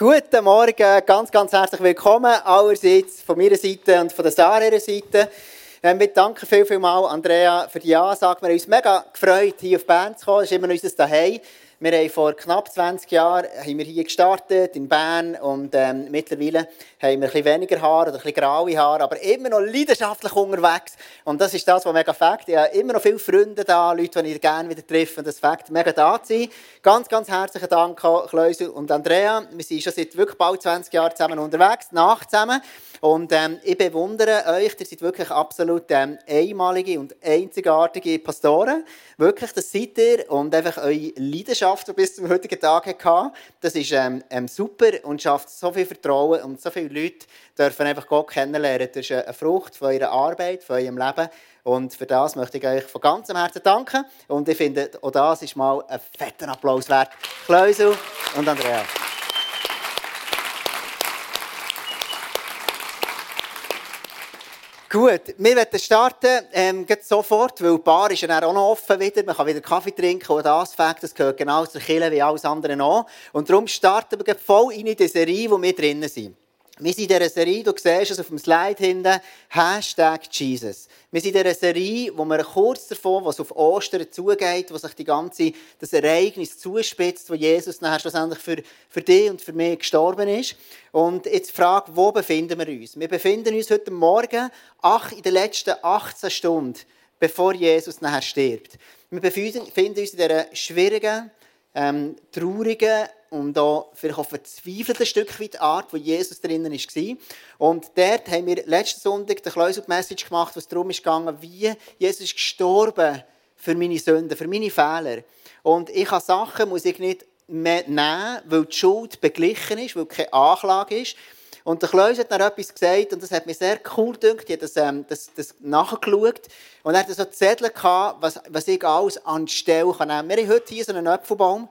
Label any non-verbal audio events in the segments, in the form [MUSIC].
Guten Morgen, ganz, ganz herzlich willkommen allerseits von meiner Seite und von der Sarah Seite. Ähm, wir danken viel, viel mal Andrea für die Ansage. Wir haben uns mega gefreut, hier auf Bern zu kommen. Das ist immer unser Daheim. Wir haben vor knapp 20 Jahren haben wir hier gestartet in Bern und ähm, mittlerweile haben wir ein bisschen weniger Haare oder ein bisschen graue Haare, aber immer noch leidenschaftlich unterwegs. Und das ist das, was mega fängt. Ich habe immer noch viele Freunde da, Leute, die ich gerne wieder treffe. Und das fängt mega da zu sein. Ganz, ganz herzlichen Dank, Kleusel und Andrea. Wir sind schon seit wirklich bald 20 Jahren zusammen unterwegs, nach zusammen. Und ähm, ich bewundere euch, ihr seid wirklich absolut ähm, einmalige und einzigartige Pastoren. Wirklich, das seid ihr. Und einfach eure Leidenschaft, die bis zum heutigen Tag hatte, das ist ähm, ähm, super und schafft so viel Vertrauen und so viele Leute dürfen einfach Gott kennenlernen. Das ist eine Frucht von eurer Arbeit, von eurem Leben. Und für das möchte ich euch von ganzem Herzen danken. Und ich finde, auch das ist mal ein fetter Applaus wert. Kleusel und Andrea. Gut, wir werden starten, ähm, sofort, weil die Bar ist ja auch noch offen wieder. Man kann wieder Kaffee trinken und das Fakt, das gehört genau zur Kille wie alles andere auch. Und darum starten wir voll in die Serie, wo wir drinnen sind. Wir sind in dieser Serie, du siehst es auf dem Slide hinten, Hashtag Jesus. Wir sind in dieser Serie, wo wir kurz davon, was auf Ostern zugeht, wo sich die ganze, das Ereignis zuspitzt, wo Jesus nachher schlussendlich für, für dich und für mich gestorben ist. Und jetzt die Frage, wo befinden wir uns? Wir befinden uns heute Morgen, ach, in den letzten 18 Stunden, bevor Jesus nachher stirbt. Wir befinden uns in dieser schwierigen, ähm, traurigen, und auch vielleicht auch verzweifelte Stück weit Art, wo Jesus drinnen war. Und dort haben wir letzten Sonntag die Kleusel-Message gemacht, was darum ist gegangen, wie Jesus ist gestorben für meine Sünden, für meine Fehler. Und ich habe Sachen, muss ich nicht mehr nehmen, weil die Schuld beglichen ist, weil keine Anklage ist. Und der Kleus hat noch etwas gesagt, und das hat mir sehr cool gedacht. Ich habe das, ähm, das, das nachgeschaut. Und er hatte so Zettel gehabt, was, was ich alles anstelle kann. Wir haben heute hier so einen Apfelbaum.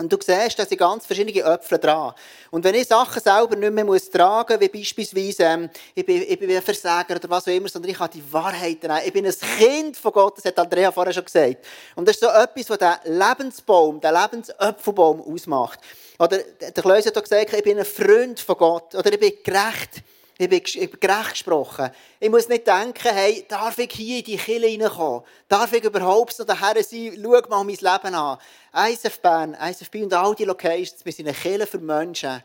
Und du siehst, da sind ganz verschiedene Äpfel dran. Und wenn ich Sachen selber nicht mehr muss tragen muss, wie beispielsweise, ähm, ich, bin, ich bin ein Versager oder was auch immer, sondern ich habe die Wahrheit nehmen. Ich bin ein Kind von Gott, das hat Andrea vorher schon gesagt. Und das ist so etwas, was der Lebensbaum, der Lebensöpfelbaum ausmacht. Oder der Kleus hat gesagt, ich bin ein Freund von Gott. Oder ich bin gerecht. Ich bin, ich bin gerecht gesprochen. Ich muss nicht denken, hey, darf ich hier in die Kille reinkommen? Darf ich überhaupt noch daher sein? Schau mal mein Leben an. ISF Bern, ISF und all die Locations, wir sind eine Kille für Menschen,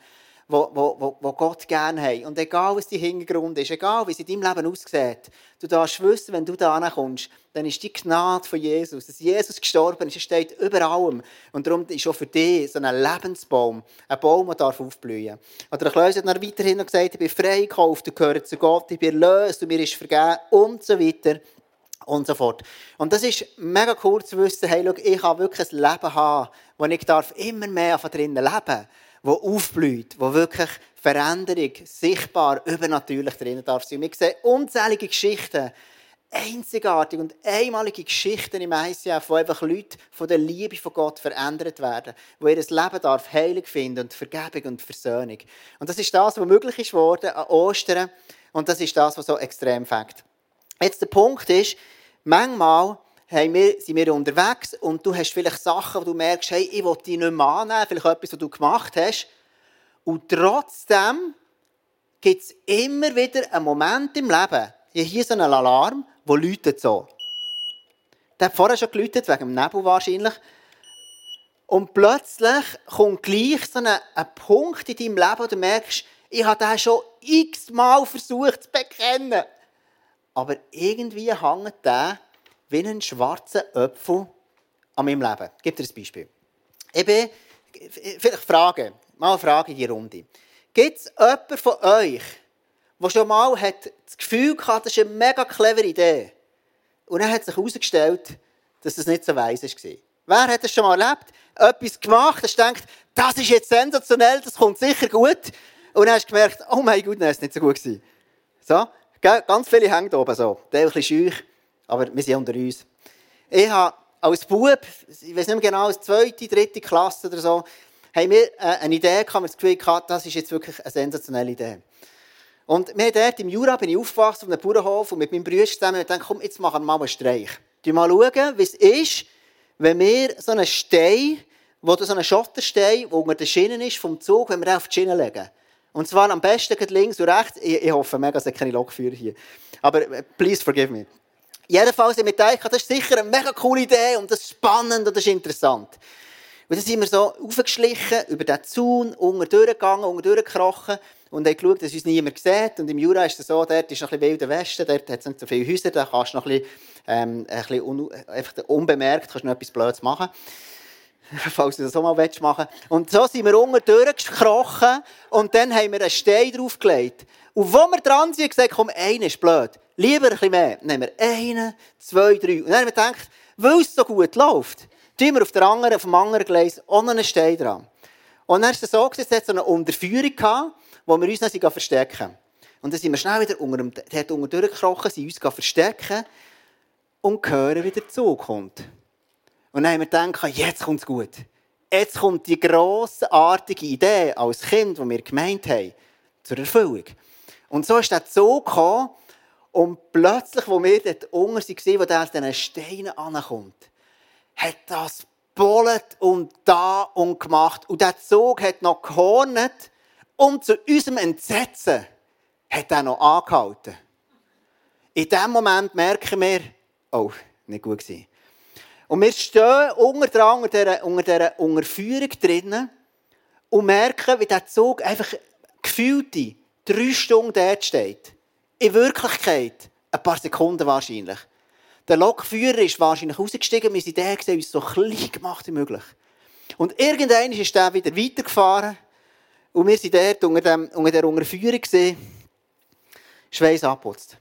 wo, Gott gerne haben. Und egal, was dein Hintergrund ist, egal, wie es in deinem Leben aussieht, du darfst wissen, wenn du da kommst, dann ist die Gnade von Jesus, dass Jesus gestorben ist, steht über allem. Und darum ist auch für dich so ein Lebensbaum, ein Baum, der darf aufblühen darf. Oder Klaus hat dann weiterhin noch gesagt, ich bin freigekauft, ich gehöre zu Gott, ich bin erlöst und mir ist vergeben und so weiter und so fort. Und das ist mega cool zu wissen, hey, schau, ich kann wirklich ein Leben haben, wo ich darf immer mehr von drinnen leben darf wo aufblüht, wo wirklich Veränderung sichtbar, übernatürlich drin darf sein. Wir sehen unzählige Geschichten, einzigartige und einmalige Geschichten im ICF, wo einfach Leute von der Liebe von Gott verändert werden, wo ihr Leben darf heilig finden und Vergebung und Versöhnung. Und das ist das, was möglich ist worden an Ostern und das ist das, was so extrem fängt. Jetzt der Punkt ist, manchmal wir, sind wir unterwegs und du hast vielleicht Sachen, wo du merkst, hey, ich will die nicht mehr annehmen, vielleicht etwas, was du gemacht hast. Und trotzdem gibt es immer wieder einen Moment im Leben, hier so einen Alarm, der läutet so. Der hat vorher schon geläutet, wegen dem Nebel wahrscheinlich. Und plötzlich kommt gleich so ein, ein Punkt in deinem Leben, wo du merkst, ich habe den schon x-mal versucht zu bekennen. Aber irgendwie hängt der wie einen schwarzen Apfel an meinem Leben. Ich gebe dir ein Beispiel. Ich bin, vielleicht Frage, mal eine Frage in die Runde. Gibt es jemanden von euch, der schon mal hat das Gefühl hatte, das ist eine mega clevere Idee, und dann hat sich herausgestellt, dass das nicht so weiss war? Wer hat das schon mal erlebt? Etwas gemacht, hast gedacht, das ist jetzt sensationell, das kommt sicher gut. Und dann hast du gemerkt, oh mein Gott, das war nicht so gut. So, ganz viele hängen da oben so. Der ein bisschen schüch aber wir sind unter uns. Ich habe als Bub, ich weiß nicht mehr genau, als zweite, dritte Klasse oder so, haben wir äh, eine Idee gehabt, wir das Gefühl gehabt, das ist jetzt wirklich eine sensationelle Idee. Und wir dort im Jura bin ich aufgewachsen auf einem Bauernhof und mit meinem Bruder zusammen und komm, jetzt machen wir mal einen Streich. Wir mal schauen, wie es ist, wenn wir so einen Stein, wo so einen Schotterstein, der unter den Schienen ist, vom Zug, wenn wir auf die Schienen legen. Und zwar am besten links und rechts. Ich, ich hoffe mega, es hat keine Lokführer hier. Aber äh, please forgive me. Jedenfalls haben wir gedacht, das ist sicher eine mega coole Idee und das ist spannend und das ist interessant. Und dann sind wir so aufgeschlichen, über den Zaun, unten durchgegangen, unten durchgekrochen und haben geschaut, dass uns niemand sieht. Und im Jura ist es so, dort ist noch ein bisschen wilder Westen, dort hat es nicht so viele Häuser, da kannst du noch ein bisschen, ähm, ein bisschen un unbemerkt kannst du noch etwas Blödes machen. [LAUGHS] falls du das auch mal machen willst. Und so sind wir unten durchgekrochen und dann haben wir einen Stein draufgelegt. Und wo wir dran sind, haben wir gesagt, komm, einer ist blöd. Lieber ein bisschen mehr. Dann nehmen wir einen, zwei, drei. Und dann haben wir gedacht, weil es so gut läuft, tun wir auf, der anderen, auf dem anderen Gleis noch einen Stein dran. Und dann ist es so, es hat so eine Unterführung gehabt, wo wir uns dann verstecken. Und dann sind wir schnell wieder unter dem, hat unter durchgekrochen, sind uns verstecken und hören, wie der Zug kommt. Und dann haben wir gedacht, jetzt kommt es gut. Jetzt kommt die grossartige Idee als Kind, die wir gemeint haben, zur Erfüllung. Und so ist der Zug gekommen und plötzlich, wo wir dort unten waren, wo der aus diesen Steinen ankommt, hat das bollet und da und gemacht. Und der Zug hat noch gehornet und zu unserem Entsetzen hat er noch angehalten. In dem Moment merken wir, oh, nicht gut gewesen. Und wir stehen unter, dran, unter dieser, unter dieser Unterführung drinnen und merken, wie der Zug einfach gefühlte drei Stunden dort steht. In Wirklichkeit ein paar Sekunden wahrscheinlich. Der Lokführer ist wahrscheinlich rausgestiegen, wir sind der gesehen, uns so klein gemacht wie möglich. Und irgendwann ist er wieder weitergefahren und wir sind dort unter, dem, unter der Unterführung gesehen, Schweiß abputzt.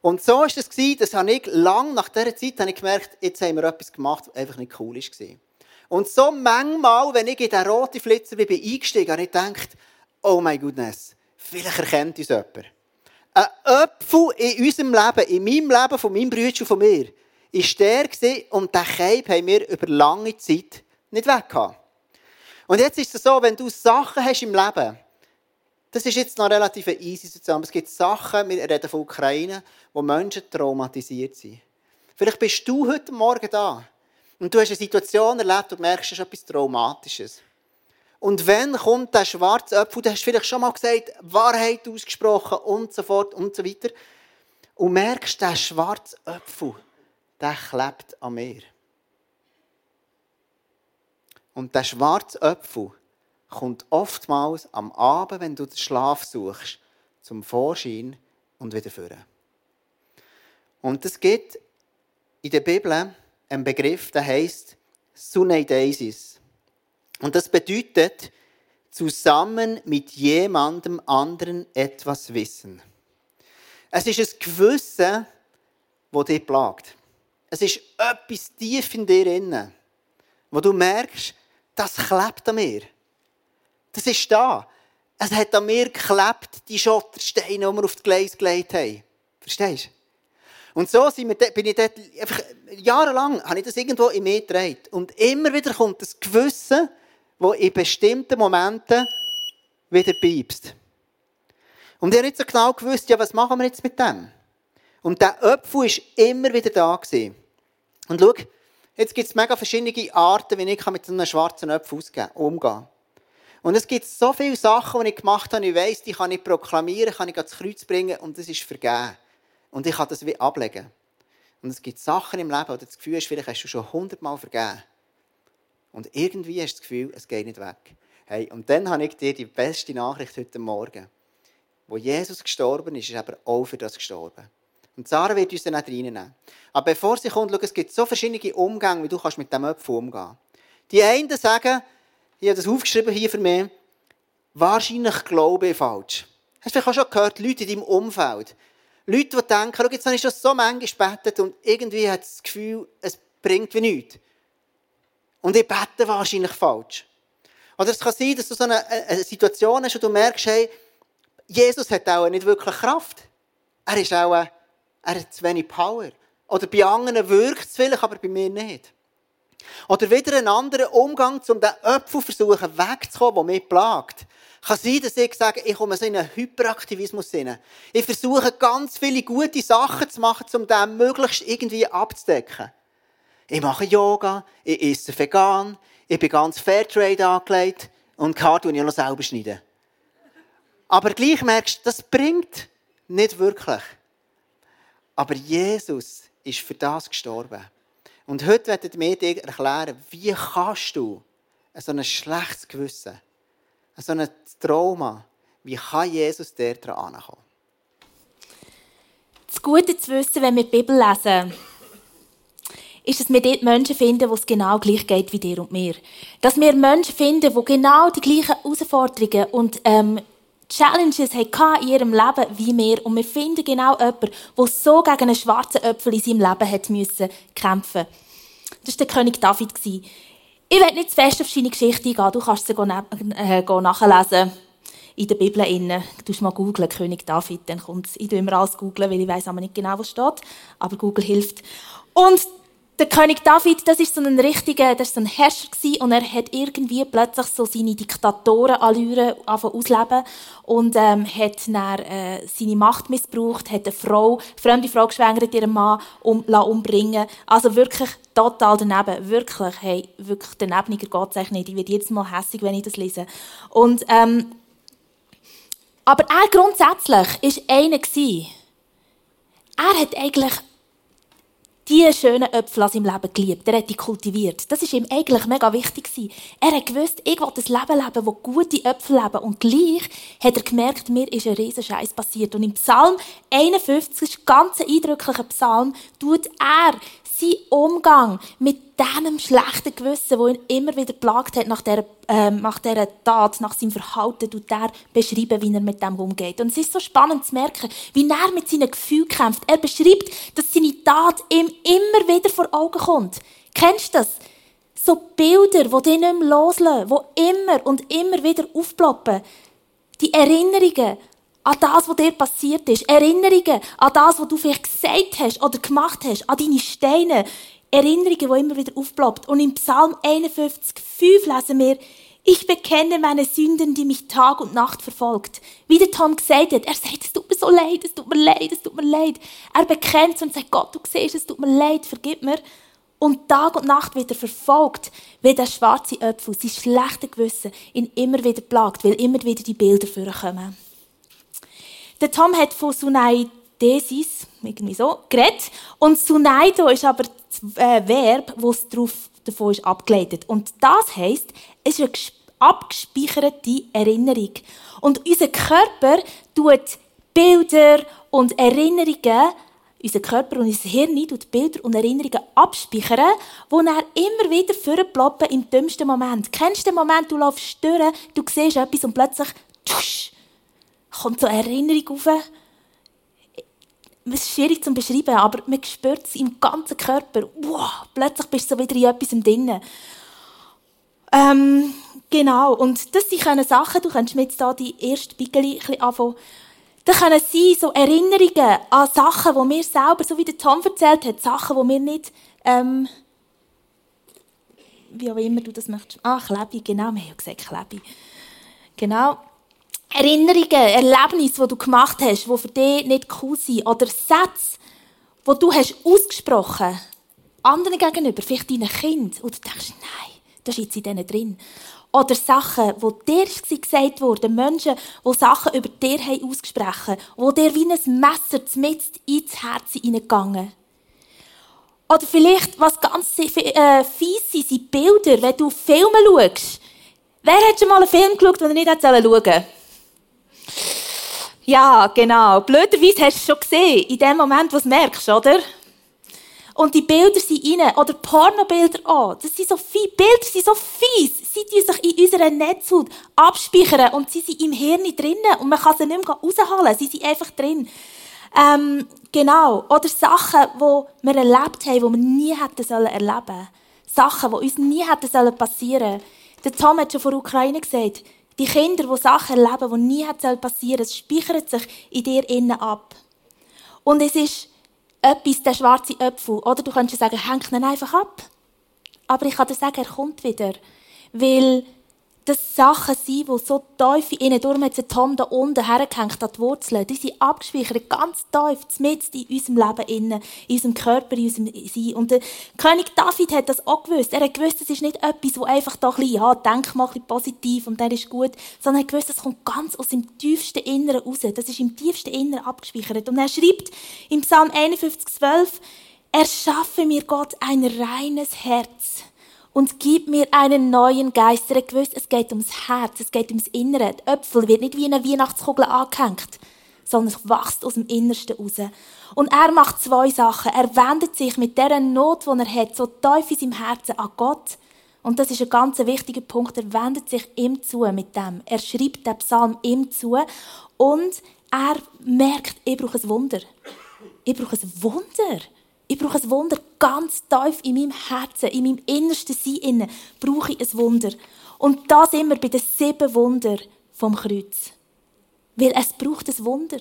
Und so war es, das habe ich lang nach dieser Zeit habe ich gemerkt, jetzt haben wir etwas gemacht, was einfach nicht cool war. Und so manchmal, wenn ich in diesen roten Flitzer bin, eingestiegen habe ich gedacht, oh my goodness, vielleicht erkennt uns jemand. Ein Apfel in unserem Leben, in meinem Leben, von meinem Bruder und von mir, war der und diesen Keib haben wir über lange Zeit nicht weggehabt. Und jetzt ist es so, wenn du Sachen hast im Leben, das ist jetzt noch relativ easy sozusagen. Es gibt Sachen, wir reden von Ukraine, wo Menschen traumatisiert sind. Vielleicht bist du heute Morgen da und du hast eine Situation erlebt und merkst, es ist etwas Traumatisches. Und wenn kommt der schwarze Apfel, du hast vielleicht schon mal gesagt, Wahrheit ausgesprochen und so fort und so weiter. Und merkst, der schwarze Apfel, der klebt an mir. Und der schwarze Apfel, kommt oftmals am Abend, wenn du den Schlaf suchst, zum Vorschein und wieder führen. Und es gibt in der Bibel einen Begriff, der heißt Suneidesis. Und das bedeutet zusammen mit jemandem anderen etwas wissen. Es ist ein Gewissen, das dich plagt. Es ist etwas tief in dir inne, wo du merkst, das klebt an mir. Das ist da. Es hat an mir geklebt, die Schottersteine, die wir auf das Gleis gelegt haben. Verstehst du? Und so sind wir, bin ich dort, einfach, jahrelang habe ich das irgendwo in mir getragen. Und immer wieder kommt das Gewissen, das in bestimmten Momenten wieder piepst. Und ich habe nicht so genau gewusst, ja, was machen wir jetzt mit dem? Und der Apfel war immer wieder da. Gewesen. Und schau, jetzt gibt es mega verschiedene Arten, wie ich mit einem schwarzen Apfel umgehen kann. Und es gibt so viele Sachen, die ich gemacht habe, ich weiss, die kann ich proklamieren, kann ich ans Kreuz bringen und das ist vergeben. Und ich kann das wie ablegen. Und es gibt Sachen im Leben, wo du das Gefühl hast, vielleicht hast du schon hundertmal vergeben. Und irgendwie hast du das Gefühl, es geht nicht weg. Hey, und dann habe ich dir die beste Nachricht heute Morgen. Wo Jesus gestorben ist, ist er auch für das gestorben. Und Sarah wird uns dann auch reinnehmen. Aber bevor sie kommt, schau, es gibt so verschiedene Umgänge, wie du mit dem Apfel umgehen kannst. Die einen sagen, ich habe das aufgeschrieben hier für mich. Wahrscheinlich glaube ich falsch. Hast du vielleicht auch schon gehört, Leute in deinem Umfeld. Leute, die denken, schau, jetzt habe ich schon so manchmal gebetet und irgendwie hat das Gefühl, es bringt wie nichts. Und ich bete wahrscheinlich falsch. Oder es kann sein, dass du so eine, eine Situation hast, wo du merkst, hey, Jesus hat auch nicht wirklich Kraft. Er ist auch, er hat zu wenig Power. Oder bei anderen wirkt es vielleicht, aber bei mir nicht. Oder wieder einen anderen Umgang, um den Öpfel versuchen wegzukommen, der mich plagt. Kann sein, dass ich sage, ich komme so in einen Hyperaktivismus hinein. Ich versuche ganz viele gute Sachen zu machen, um den möglichst irgendwie abzudecken. Ich mache Yoga, ich esse vegan, Ich bin ganz Fairtrade angelegt und die Haare schneide ich noch selber. Schneiden. Aber gleich merkst du, das bringt nicht wirklich. Aber Jesus ist für das gestorben. Und heute werden wir dir erklären, wie kannst du so ein schlechtes Gewissen, so ein Trauma, wie kann Jesus dir daran kommen? Das Gute zu wissen, wenn wir die Bibel lesen, ist, dass wir dort Menschen finden, wo es genau gleich geht wie dir und mir. Dass wir Menschen finden, die genau die gleichen Herausforderungen und ähm, Challenges hatten in ihrem Leben wie wir. Und wir finden genau jemanden, der so gegen einen schwarzen Äpfel in seinem Leben hat müssen kämpfen Das war der König David. Ich will nicht zu fest auf seine Geschichte eingehen. Du kannst sie äh, nachlesen in der Bibel inne. Du mal googlen, König David, dann kommt Ich tue immer alles googlen, weil ich weiß aber nicht genau, was steht. Aber Google hilft. Und der König David, das ist so ein richtiger, das ist so ein Herrscher gewesen, und er hat irgendwie plötzlich so seine Diktatorenallüre ausleben und ähm, hat dann äh, seine Macht missbraucht, hat eine Frau, eine fremde Frau geschwängert, ihren Mann um, umbringen. Also wirklich total daneben, wirklich, hey, wirklich danebeniger geht es nicht. Ich werde jedes Mal hässig, wenn ich das lese. Und ähm, aber er grundsätzlich war einer. Er hat eigentlich die schönen Äpfel aus seinem Leben geliebt. Er hat die kultiviert. Das war ihm eigentlich mega wichtig. Er hat gewusst, ich will ein Leben leben, wo gute Äpfel leben. Und gleich hat er gemerkt, mir ist ein riesen Scheiß passiert. Und im Psalm 51, ein ganz eindrücklicher Psalm, tut er sein Umgang mit diesem schlechten Gewissen, das ihn immer wieder plagt hat nach dieser, äh, nach dieser Tat, nach seinem Verhalten, tut er beschreiben, wie er mit dem umgeht. Und es ist so spannend zu merken, wie er mit seinen Gefühlen kämpft. Er beschreibt, dass seine Tat ihm immer wieder vor Augen kommt. Kennst du das? So Bilder, die dich nicht mehr loslassen, die immer und immer wieder aufploppen. Die Erinnerungen an das, was dir passiert ist. Erinnerungen an das, was du vielleicht gesagt hast oder gemacht hast, an deine Steine. Erinnerungen, die immer wieder aufploppt. Und im Psalm 51, 5 lesen wir, ich bekenne meine Sünden, die mich Tag und Nacht verfolgt. Wie der Tom gesagt hat, er sagt, es tut mir so leid, es tut mir leid, es tut mir leid. Er bekennt es und sagt, Gott, du siehst, es tut mir leid, vergib mir. Und Tag und Nacht wieder verfolgt, wie der schwarze Apfel, sein schlechte Gewissen, ihn immer wieder plagt, weil immer wieder die Bilder vorkommen. Der Tom hat von Sunaidesis, irgendwie so, geredet. Und Sunaido ist aber das äh, Verb, das davon ist abgeleitet. Und das heisst, es ist eine abgespeicherte Erinnerung. Und unser Körper tut Bilder und Erinnerungen, unser Körper und unser Hirn tut Bilder und Erinnerungen abspeichern, die dann immer wieder vorploppen im dümmsten Moment. Kennst du den Moment, du läufst durch, du siehst etwas und plötzlich tusch, kommt so eine Erinnerung auf. Es ist schwierig zu beschreiben, aber man spürt es im ganzen Körper. Wow, plötzlich bist du so wieder in etwas drin. Ähm, genau, und das sind Sachen, du kannst mir jetzt hier die erste Bigeli anfangen. Das können sein, so Erinnerungen an Sachen, die wir selber, so wie der Tom erzählt hat, Sachen, die wir nicht, ähm, wie auch immer du das möchtest. Ah, Klebi, genau, wir haben ja gesagt Klebi. Genau. Erinnerungen, Erlebnisse, die du gemacht hast, die für dich nicht cool sind, oder Sätze, die du hast ausgesprochen anderen gegenüber, vielleicht deinen Kind, und du denkst, nein, das ist jetzt in denen drin. Oder Sachen, die dir gesagt wurden, Menschen, die Sachen über dir ausgesprochen haben, die dir wie ein Messer mitten ins Herz hineingegangen Oder vielleicht, was ganz äh, fies sind, sind Bilder, wenn du Filme schaust. Wer hat schon mal einen Film geschaut, den er nicht schauen sollte? Ja, genau. Blöderweise hast du es schon gesehen, in dem Moment, wo du es merkst, oder? Und die Bilder sind rein. Oder Pornobilder auch. Das sind so viele Bilder, sind so fies. Sie die sich in unserer Netzhaut abspeichern und sie sind im Hirn drinnen und man kann sie nicht mehr rausholen. Sie sind einfach drin. Ähm, genau. Oder Sachen, die wir erlebt haben, die wir nie hätten erleben sollen. Sachen, die uns nie hätten passieren sollen. Der Tom hat schon vor Ukraine gesagt, die Kinder, die Sachen erleben, die nie passieren es speichert sich in dir innen ab. Und es ist etwas, der schwarze Apfel. Oder du könntest sagen, hängt ihn einfach ab. Aber ich kann dir sagen, er kommt wieder. Weil das Sachen sind, die so tief in ihnen, darum hat Tom da unten hergehängt an die Wurzeln, die sind abgespeichert, ganz tief, mit in unserem Leben innen, in unserem Körper, in unserem Sein. Und der König David hat das auch gewusst. Er hat gewusst, das ist nicht etwas, wo einfach da ein bisschen, ja, denk mal ein bisschen positiv und dann ist gut, sondern er hat gewusst, das kommt ganz aus dem tiefsten Inneren raus. Das ist im tiefsten Inneren abgespeichert. Und er schreibt im Psalm 51, 12, erschaffe mir Gott ein reines Herz und gib mir einen neuen Geist. Er hat gewusst, es geht ums Herz, es geht ums Innere. Der Äpfel wird nicht wie eine Weihnachtskugel angehängt, sondern es wächst aus dem Innersten raus. Und er macht zwei Sachen. Er wendet sich mit der Not, die er hat, so tief in seinem Herzen an Gott. Und das ist ein ganz wichtiger Punkt. Er wendet sich ihm zu mit dem. Er schreibt den Psalm ihm zu. Und er merkt, ich brauche ein Wunder. Ich brauche ein Wunder. Ich brauche ein Wunder ganz tief in meinem Herzen, in meinem innersten Sein brauche ich ein Wunder. Und da sind wir bei den sieben Wunder vom Kreuz. Weil es braucht ein Wunder.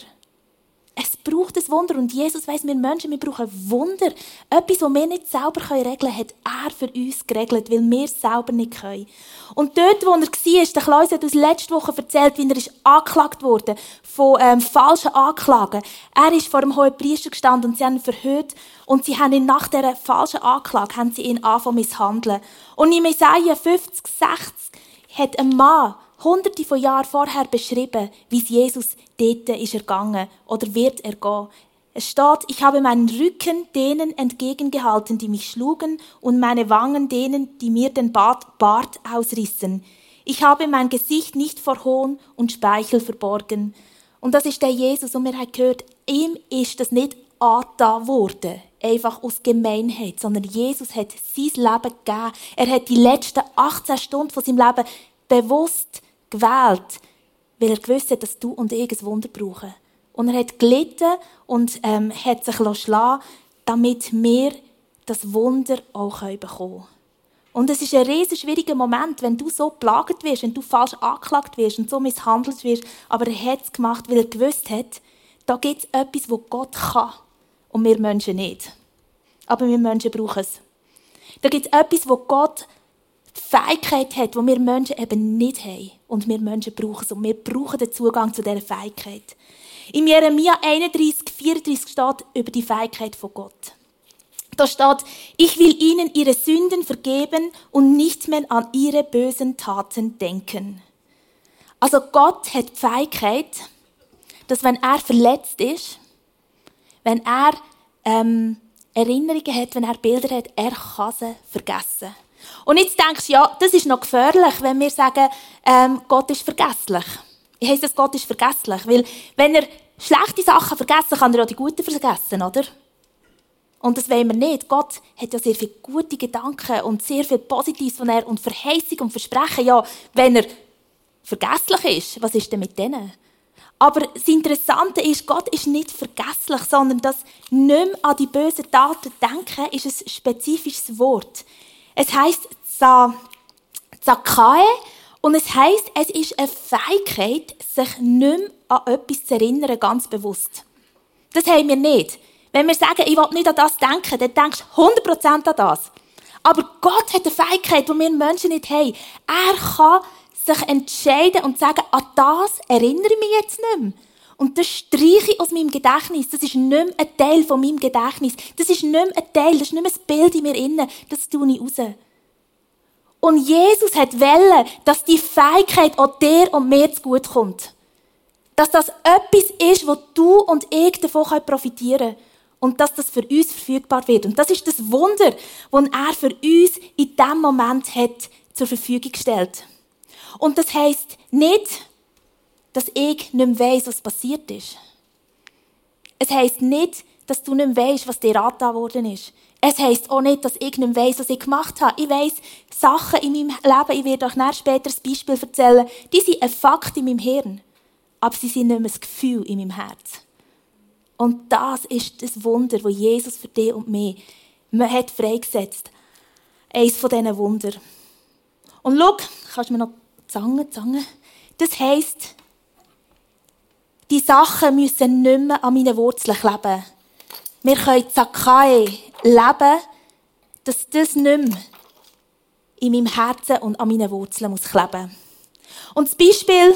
Es braucht ein Wunder. Und Jesus weiss, wir Menschen, wir brauchen Wunder. Etwas, das wir nicht selber regeln können, hat er für uns geregelt, weil wir es selber nicht können. Und dort, wo er war, der Klaus hat uns letzte Woche erzählt, wie er ist angeklagt wurde von ähm, falschen Anklagen. Er ist vor dem hohen Priester gestanden und sie haben ihn verhört. Und sie haben ihn nach dieser falschen Anklage haben sie ihn angefangen misshandeln. Und in Jesaja 50, 60 hat ein Mann hunderte von Jahren vorher beschrieben, wie es Jesus dort ist ergangen oder wird er gehen. Es steht, ich habe meinen Rücken denen entgegengehalten, die mich schlugen, und meine Wangen denen, die mir den Bart, Bart ausrissen. Ich habe mein Gesicht nicht vor Hohn und Speichel verborgen. Und das ist der Jesus, und wir haben gehört, ihm ist das nicht angetan worden, einfach aus Gemeinheit, sondern Jesus hat sein Leben gegeben. Er hat die letzten 18 Stunden von seinem Leben bewusst gewählt, weil er gewusst hat, dass du und ich ein Wunder brauchen. Und er hat gelitten und ähm, hat sich schlagen damit wir das Wunder auch bekommen können. Und es ist ein riesig schwieriger Moment, wenn du so plagt wirst, wenn du falsch angeklagt wirst und so misshandelt wirst. Aber er hat es gemacht, weil er gewusst hat, da gibt es etwas, wo Gott kann und wir Menschen nicht. Aber wir Menschen brauchen es. Da gibt es etwas, wo Gott Fähigkeit hat, die wir Menschen eben nicht haben. Und wir Menschen brauchen es. Und wir brauchen den Zugang zu dieser Fähigkeit. Im Jeremia 31, 34 steht über die Fähigkeit von Gott. Da steht, ich will ihnen ihre Sünden vergeben und nicht mehr an ihre bösen Taten denken. Also Gott hat die Fähigkeit, dass wenn er verletzt ist, wenn er ähm, Erinnerungen hat, wenn er Bilder hat, er kann sie vergessen. Und jetzt denkst du, ja, das ist noch gefährlich, wenn wir sagen, ähm, Gott ist vergesslich. Ich heisst das, Gott ist vergesslich? Weil, wenn er schlechte Sachen vergessen kann, er auch die guten vergessen, oder? Und das wollen wir nicht. Gott hat ja sehr viele gute Gedanken und sehr viel Positives von er und Verheißung und Versprechen. Ja, wenn er vergesslich ist, was ist denn mit denen? Aber das Interessante ist, Gott ist nicht vergesslich, sondern das nicht mehr an die bösen Taten denken, ist ein spezifisches Wort. Es heißt Zakae und es heißt, es ist eine Fähigkeit, sich nicht mehr an etwas zu erinnern, ganz bewusst. Das haben wir nicht. Wenn wir sagen, ich will nicht an das denken, dann denkst du 100% an das. Aber Gott hat eine Fähigkeit, die wir Menschen nicht haben. Er kann sich entscheiden und sagen, an das erinnere ich mich jetzt nicht mehr. Und das streiche ich aus meinem Gedächtnis. Das ist nicht mehr ein Teil von meinem Gedächtnis. Das ist nicht mehr ein Teil, das ist nicht mehr ein Bild in mir inne. Das tue ich raus. Und Jesus hat wollen, dass die Fähigkeit auch dir und mir zu gut kommt. Dass das etwas ist, wo du und ich davon profitieren können. Und dass das für uns verfügbar wird. Und das ist das Wunder, das er für uns in diesem Moment hat zur Verfügung gestellt. Und das heisst nicht, dass ich nicht mehr weiss, was passiert ist. Es heisst nicht, dass du nicht mehr weisst, was dir angetan worden ist. Es heisst auch nicht, dass ich nicht mehr weiss, was ich gemacht habe. Ich weiss Sachen in meinem Leben, ich werde euch später ein Beispiel erzählen, die sind ein Fakt in meinem Hirn. Aber sie sind nicht mehr ein Gefühl in meinem Herz. Und das ist das Wunder, das Jesus für dich und mich hat freigesetzt. Eines von diesen Wunder. Und schau, kannst du mir noch Zange, Zange? Das heisst, die Sachen müssen nicht mehr an meinen Wurzeln kleben. Wir können Zakai leben, dass das nicht mehr in meinem Herzen und an meinen Wurzeln muss kleben Und das Beispiel,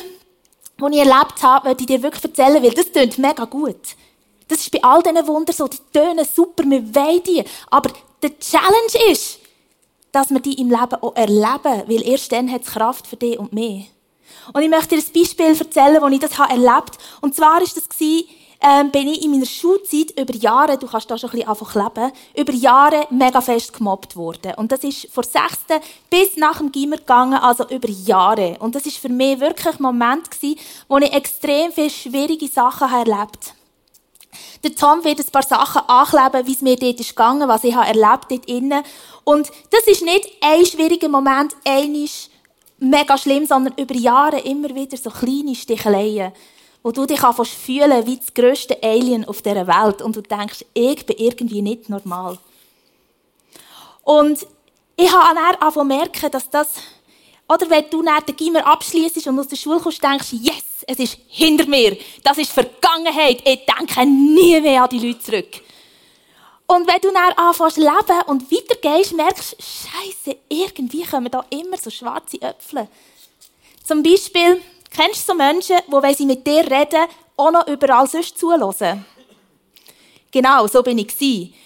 das ich erlebt habe, möchte ich dir wirklich erzählen, weil das klingt mega gut. Das ist bei all diesen Wundern so, die tönen super, wir wollen die. Aber der Challenge ist, dass wir die im Leben auch erleben, weil erst dann hat es Kraft für dich und mich. Und ich möchte dir ein Beispiel erzählen, wo ich das erlebt habe. Und zwar war das, ähm, bin ich in meiner Schulzeit über Jahre, du kannst da schon ein bisschen einfach über Jahre mega fest gemobbt worden. Und das ist von 6. bis nach dem Gimmer gegangen, also über Jahre. Und das ist für mich wirklich ein Moment gewesen, wo ich extrem viele schwierige Sachen erlebt. Der Tom wird ein paar Sachen ankleben, wie es mir dort ist gegangen, was ich habe erlebt dort innen. Und das ist nicht ein schwieriger Moment, einisch mega schlimm, sondern über Jahre immer wieder so kleine Sticheleien, wo du dich anfängst fühlen wie das grösste Alien auf dieser Welt und du denkst, ich bin irgendwie nicht normal. Und ich habe dann angefangen merken, dass das, oder wenn du nach den Gimmer abschließt und aus der Schule kommst, denkst, yes, es ist hinter mir, das ist Vergangenheit, ich denke nie mehr an die Leute zurück. Und wenn du dann anfängst zu leben und weitergehst, merkst du, Scheiße, irgendwie kommen da immer so schwarze Äpfel. Zum Beispiel, kennst du so Menschen, die, wenn sie mit dir reden, auch noch überall sonst zuhören? Genau, so bin ich.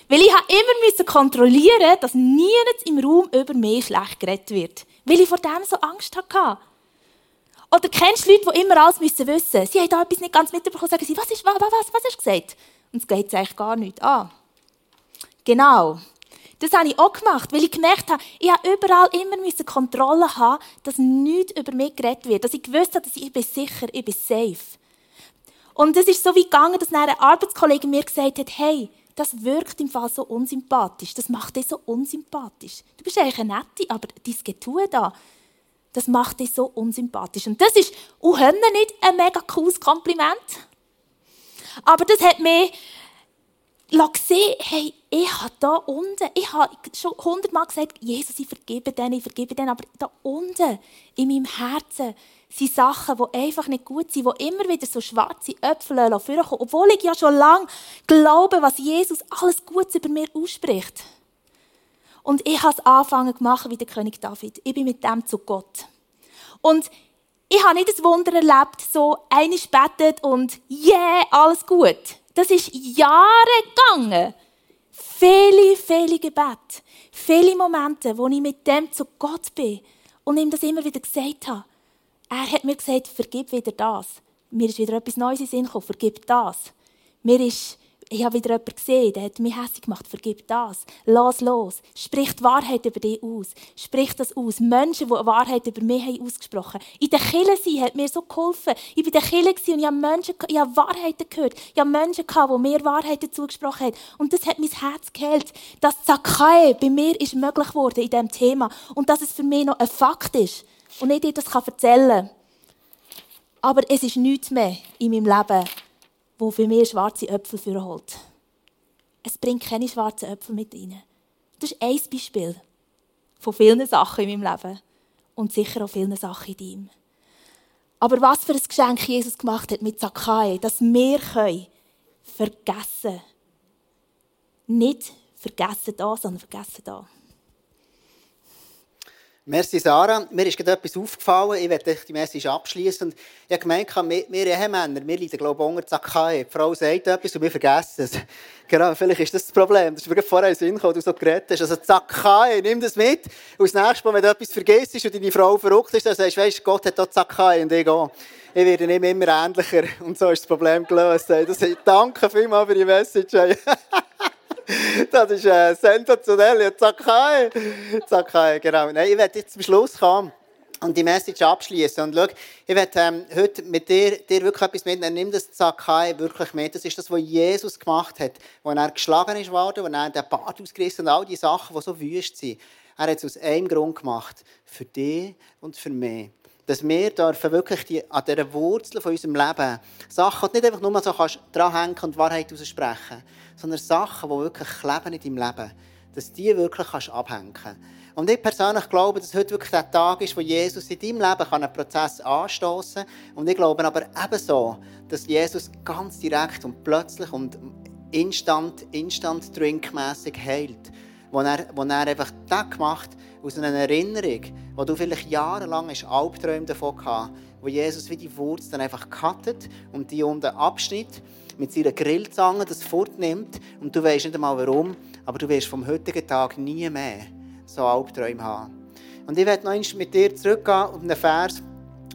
Weil ich immer kontrollieren dass niemand im Raum über mich schlecht geredet wird. Weil ich vor dem so Angst hatte. Oder kennst du Leute, die immer alles wissen müssen? Sie haben da etwas nicht ganz mitbekommen, sagen sie, was ist, was, was, was hast du gesagt? Und es geht eigentlich gar nicht an. Genau. Das habe ich auch gemacht, weil ich gemerkt habe, ich habe überall immer Kontrolle haben, dass nichts über mich geredet wird. Dass ich gewusst habe, dass ich bin sicher, ich bin safe. Und es ist so wie gegangen, dass eine Arbeitskollege mir gesagt hat, hey, das wirkt im Fall so unsympathisch. Das macht dich so unsympathisch. Du bist eigentlich eine Nette, aber dein Getue da, das macht dich so unsympathisch. Und das ist, oh, nicht ein mega cooles Kompliment. Aber das hat mich gesehen, hey, ich habe da unten, ich habe schon hundertmal gesagt, Jesus, ich vergebe denen, ich vergebe denen, aber da unten, in meinem Herzen, sind Sachen, die einfach nicht gut sind, die immer wieder so schwarze Äpfel vorkommen, obwohl ich ja schon lange glaube, was Jesus alles Gutes über mir ausspricht. Und ich habe es angefangen gemacht wie der König David. Ich bin mit dem zu Gott. Und ich habe nicht das Wunder erlebt, so eine betet und yeah, alles gut. Das ist Jahre gegangen. Viele, viele Gebete. Viele Momente, wo ich mit dem zu Gott bin und ihm das immer wieder gesagt habe. Er hat mir gesagt, vergib wieder das. Mir ist wieder etwas Neues in Sinn gekommen, vergib das. Mir ist ich habe wieder jemanden gesehen, der hat mich hässlich gemacht. Vergib das. Lass los. Sprich die Wahrheit über dich aus. Sprich das aus. Menschen, die Wahrheit über mich haben ausgesprochen. In der Kille sein hat mir so geholfen. Ich war in der Kille und ich habe Menschen, ich habe Wahrheiten gehört. Ich habe Menschen gehabt, die mir Wahrheiten zugesprochen haben. Und das hat mein Herz geheilt. Dass Zakae bei mir ist möglich geworden in diesem Thema. Und dass es für mich noch ein Fakt ist. Und ich dir das erzählen kann. Aber es ist nichts mehr in meinem Leben, wo für mich schwarze Äpfel holt. Es bringt keine schwarzen Äpfel mit rein. Das ist ein Beispiel von vielen Sachen in meinem Leben und sicher auch vielen Sachen in deinem. Aber was für ein Geschenk Jesus gemacht hat mit Zakae, dass wir können vergessen. Nicht vergessen da, sondern vergessen da. Merci Sarah. Mir ist gerade etwas aufgefallen. Ich werde die Message abschließen. Ich habe gemeint, wir Ehemänner, wir leiden, glaube ich, unter. Die Frau sagt etwas und wir vergessen es. [LAUGHS] Genau, vielleicht ist das das Problem. Das ist mir vorher in den Sinn gekommen, du so geredet hast. Also Zakai, nimm das mit. Und das nächste Mal, wenn du etwas vergisst und deine Frau verrückt ist, dann sagst du, weißt, Gott hat auch Zakai und ich auch. Ich werde immer ähnlicher. Und so ist das Problem gelöst. Das, danke vielmals für die Message. [LAUGHS] [LAUGHS] das ist äh, sensationell. Zakai. Zakai, genau. Nein, ich werde jetzt zum Schluss kommen und die Message abschließen. Und schau, ich werde ähm, heute mit dir, dir wirklich etwas mitnehmen. Nimm das Zakai wirklich mit. Das ist das, was Jesus gemacht hat, wo er geschlagen ist worden, wo er den Bart ausgerissen und all die Sachen, die so wüst sind. Er hat es aus einem Grund gemacht. Für dich und für mich dass wir dürfen wirklich die, an dieser Wurzel von unserem Leben Sachen, die nicht einfach nur so kannst dranhängen und Wahrheit aussprechen, sondern Sachen, die wirklich kleben in deinem Leben, dass die wirklich kannst abhängen Und ich persönlich glaube, dass heute wirklich der Tag ist, wo Jesus in deinem Leben einen Prozess anstoßen kann. Und ich glaube aber ebenso, dass Jesus ganz direkt und plötzlich und instant, instant drinkmässig heilt wo er, wo er einfach das gemacht aus einer Erinnerung, wo du vielleicht jahrelang hast Albträume davon gehabt, wo Jesus wie die Wurz dann einfach cuttet und die unten abschnitt, mit seiner Grillzange das fortnimmt und du weißt nicht einmal warum, aber du wirst vom heutigen Tag nie mehr so Albträume haben. Und ich werde noch mit dir zurückgehen auf einen Vers,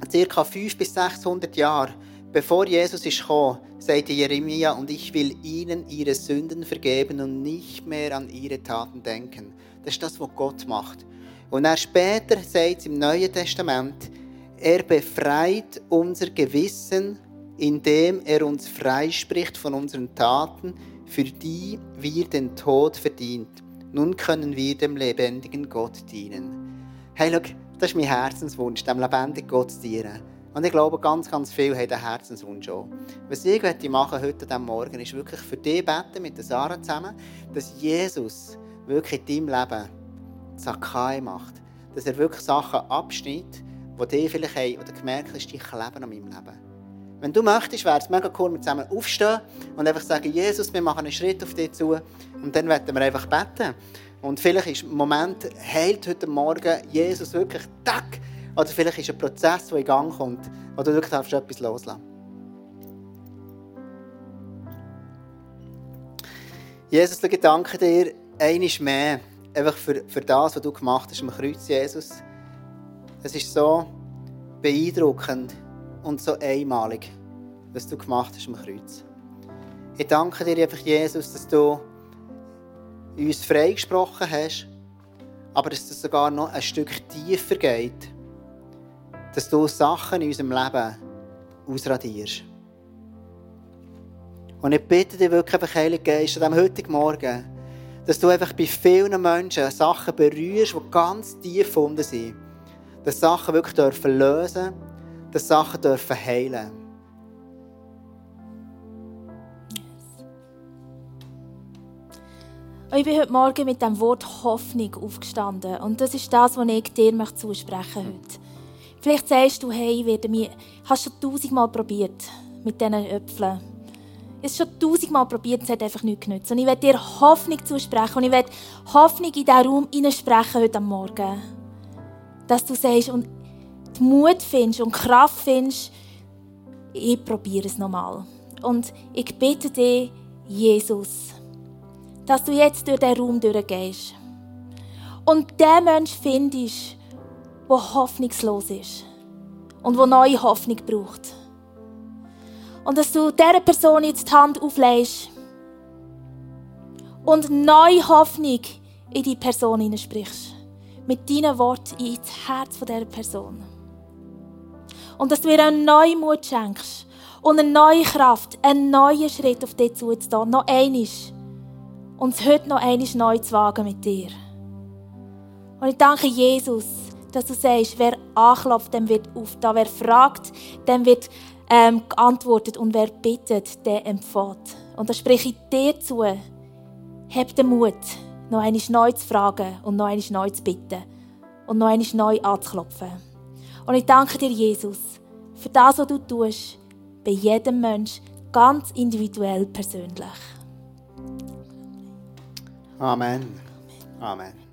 ca. 500 bis 600 Jahre bevor Jesus ist gekommen, sagte Jeremia, und ich will ihnen ihre Sünden vergeben und nicht mehr an ihre Taten denken. Das ist das, was Gott macht. Und er später sagt im Neuen Testament, er befreit unser Gewissen, indem er uns freispricht von unseren Taten, für die wir den Tod verdient. Nun können wir dem lebendigen Gott dienen. Hey, schau, das ist mein Herzenswunsch, dem lebendigen Gott zu dienen. Und ich glaube, ganz, ganz viel haben den Herzenswunsch auch. Was ich heute machen heute an Morgen, ist wirklich für dich beten mit Sarah zusammen, dass Jesus wirklich in deinem Leben Sakai macht. Dass er wirklich Sachen abschneidet, die dir vielleicht haben, oder gemerkt hast, die kleben an meinem Leben. Wenn du möchtest, wäre es mega cool, wir zusammen aufstehen und einfach sagen, Jesus, wir machen einen Schritt auf dich zu und dann werden wir einfach beten. Und vielleicht ist im Moment, heilt heute Morgen Jesus wirklich, tack, oder vielleicht ist ein Prozess, der in Gang kommt, wo du wirklich darfst, etwas loslassen Jesus, ich danke dir einiges mehr einfach für, für das, was du gemacht hast am Kreuz, Jesus. Es ist so beeindruckend und so einmalig, was du gemacht hast am Kreuz. Ich danke dir einfach, Jesus, dass du uns freigesprochen hast, aber dass es sogar noch ein Stück tiefer geht dass du Sachen in unserem Leben ausradierst. Und ich bitte dich wirklich einfach, Heilige Geist, an diesem heutigen Morgen, dass du einfach bei vielen Menschen Sachen berührst, die ganz tief unten sind. Dass Sachen wirklich dürfen lösen, dass Sachen dürfen heilen. Ich bin heute Morgen mit dem Wort Hoffnung aufgestanden. Und das ist das, was ich dir zusprechen möchte. Vielleicht sagst du, hey, werde mich, hast schon tausendmal probiert mit diesen Äpfeln. Ich habe schon tausendmal probiert, es hat einfach nichts genützt. Und ich werde dir Hoffnung zusprechen und ich werde Hoffnung in diesen Raum hineinsprechen heute Morgen. Dass du sagst und die Mut findest und Kraft findest, ich probiere es nochmal. Und ich bitte dich, Jesus, dass du jetzt durch diesen Raum durchgehst. Und der Mensch findest, wo hoffnungslos ist und wo neue Hoffnung braucht. Und dass du dieser Person jetzt die Hand auflegst und neue Hoffnung in die Person hineinsprichst. Mit deinen Worten ins Herz dieser Person. Und dass du ihr einen neuen Mut schenkst und eine neue Kraft, einen neuen Schritt auf dich zuzutun. Noch einisch. Und es heute noch einisch neu zu wagen mit dir. Und ich danke Jesus, dass du sagst, wer anklopft, dem wird aufgetan. Wer fragt, dem wird ähm, geantwortet. Und wer bittet, der empfiehlt. Und da spreche ich dir zu. Hab den Mut, noch einmal neu zu fragen und noch einmal neu zu bitten. Und noch einmal neu anzuklopfen. Und ich danke dir, Jesus, für das, was du tust, bei jedem Mensch, ganz individuell persönlich. Amen. Amen.